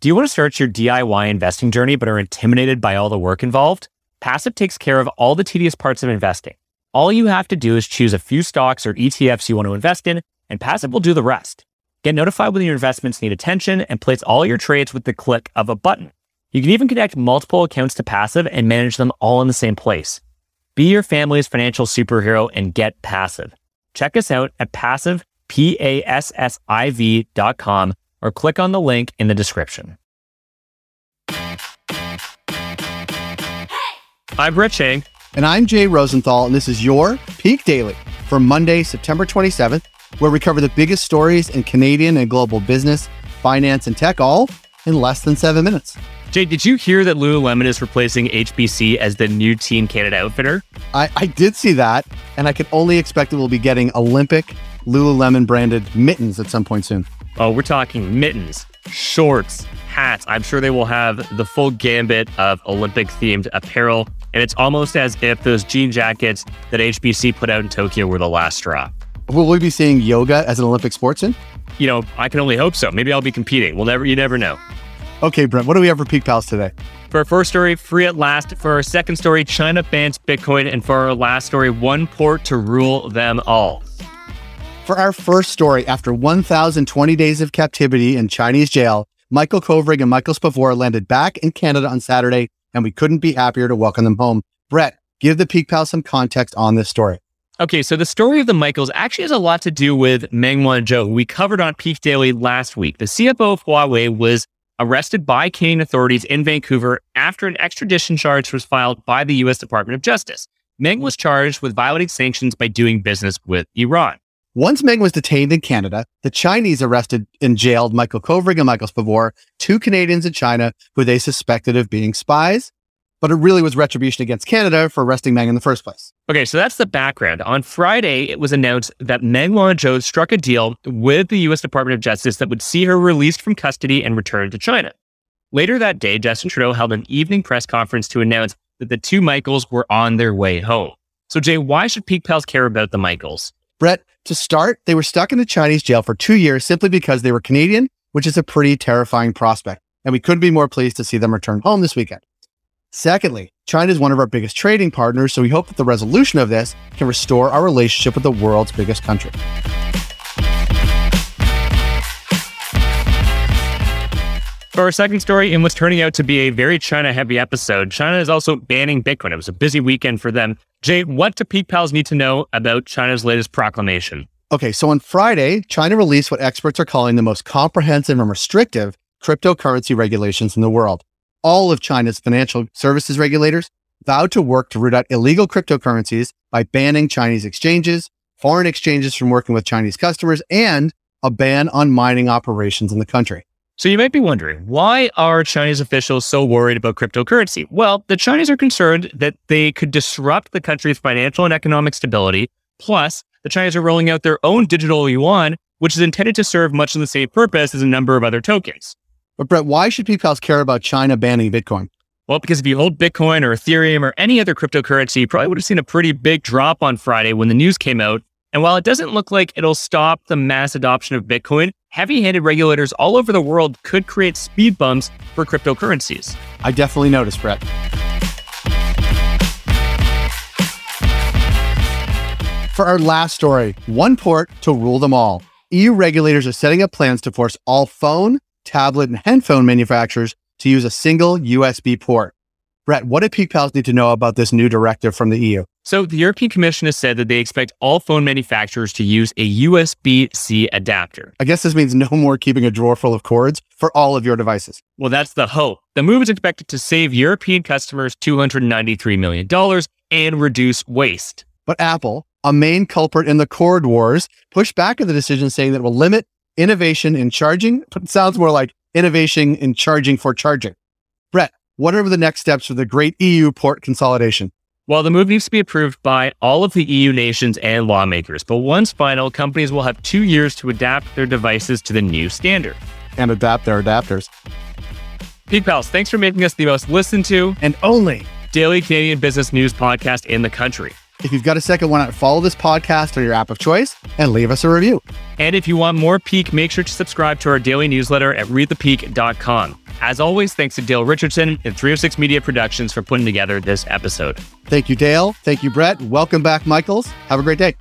Do you want to start your DIY investing journey but are intimidated by all the work involved? Passive takes care of all the tedious parts of investing. All you have to do is choose a few stocks or ETFs you want to invest in, and Passive will do the rest. Get notified when your investments need attention and place all your trades with the click of a button. You can even connect multiple accounts to Passive and manage them all in the same place. Be your family's financial superhero and get passive. Check us out at passive, P-A-S-S-I-V dot com or click on the link in the description. I'm Brett Chang. And I'm Jay Rosenthal, and this is your Peak Daily for Monday, September 27th, where we cover the biggest stories in Canadian and global business, finance, and tech all in less than seven minutes. Jay, did you hear that Lululemon is replacing HBC as the new Team Canada outfitter? I, I did see that, and I can only expect that we'll be getting Olympic Lululemon branded mittens at some point soon. Oh, we're talking mittens, shorts, hats. I'm sure they will have the full gambit of Olympic themed apparel. And it's almost as if those jean jackets that HBC put out in Tokyo were the last straw. Will we be seeing yoga as an Olympic sport soon? You know, I can only hope so. Maybe I'll be competing. We'll never, you never know. Okay, Brett, what do we have for Peak Pals today? For our first story, free at last. For our second story, China bans Bitcoin. And for our last story, one port to rule them all. For our first story, after 1,020 days of captivity in Chinese jail, Michael Kovrig and Michael Spavor landed back in Canada on Saturday, and we couldn't be happier to welcome them home. Brett, give the Peak Pals some context on this story. Okay, so the story of the Michaels actually has a lot to do with Meng Wanzhou, who we covered on Peak Daily last week. The CFO of Huawei was arrested by Canadian authorities in Vancouver after an extradition charge was filed by the U.S. Department of Justice. Meng was charged with violating sanctions by doing business with Iran. Once Meng was detained in Canada, the Chinese arrested and jailed Michael Kovrig and Michael Spavor, two Canadians in China who they suspected of being spies. But it really was retribution against Canada for arresting Meng in the first place. Okay, so that's the background. On Friday, it was announced that Meng Wanzhou struck a deal with the U.S. Department of Justice that would see her released from custody and returned to China. Later that day, Justin Trudeau held an evening press conference to announce that the two Michaels were on their way home. So, Jay, why should Peak Pals care about the Michaels? Brett, to start, they were stuck in a Chinese jail for two years simply because they were Canadian, which is a pretty terrifying prospect. And we couldn't be more pleased to see them return home this weekend. Secondly, China is one of our biggest trading partners, so we hope that the resolution of this can restore our relationship with the world's biggest country. For our second story, in what's turning out to be a very China heavy episode, China is also banning Bitcoin. It was a busy weekend for them. Jay, what do Peak Pals need to know about China's latest proclamation? Okay, so on Friday, China released what experts are calling the most comprehensive and restrictive cryptocurrency regulations in the world. All of China's financial services regulators vowed to work to root out illegal cryptocurrencies by banning Chinese exchanges, foreign exchanges from working with Chinese customers, and a ban on mining operations in the country. So you might be wondering, why are Chinese officials so worried about cryptocurrency? Well, the Chinese are concerned that they could disrupt the country's financial and economic stability. Plus, the Chinese are rolling out their own digital yuan, which is intended to serve much of the same purpose as a number of other tokens. But Brett, why should people care about China banning Bitcoin? Well, because if you hold Bitcoin or Ethereum or any other cryptocurrency, you probably would have seen a pretty big drop on Friday when the news came out. And while it doesn't look like it'll stop the mass adoption of Bitcoin, heavy handed regulators all over the world could create speed bumps for cryptocurrencies. I definitely noticed, Brett. For our last story, one port to rule them all. EU regulators are setting up plans to force all phone, tablet, and headphone manufacturers to use a single USB port. Brett, what do Peak Pals need to know about this new directive from the EU? So, the European Commission has said that they expect all phone manufacturers to use a USB C adapter. I guess this means no more keeping a drawer full of cords for all of your devices. Well, that's the hope. The move is expected to save European customers $293 million and reduce waste. But Apple, a main culprit in the cord wars, pushed back on the decision, saying that it will limit innovation in charging. But it sounds more like innovation in charging for charging. Brett, what are the next steps for the great EU port consolidation? Well, the move needs to be approved by all of the EU nations and lawmakers, but once final, companies will have two years to adapt their devices to the new standard. And adapt their adapters. Peak Pals, thanks for making us the most listened to and only daily Canadian business news podcast in the country. If you've got a second, why not follow this podcast on your app of choice and leave us a review? And if you want more Peak, make sure to subscribe to our daily newsletter at readthepeak.com. As always, thanks to Dale Richardson and 306 Media Productions for putting together this episode. Thank you, Dale. Thank you, Brett. Welcome back, Michaels. Have a great day.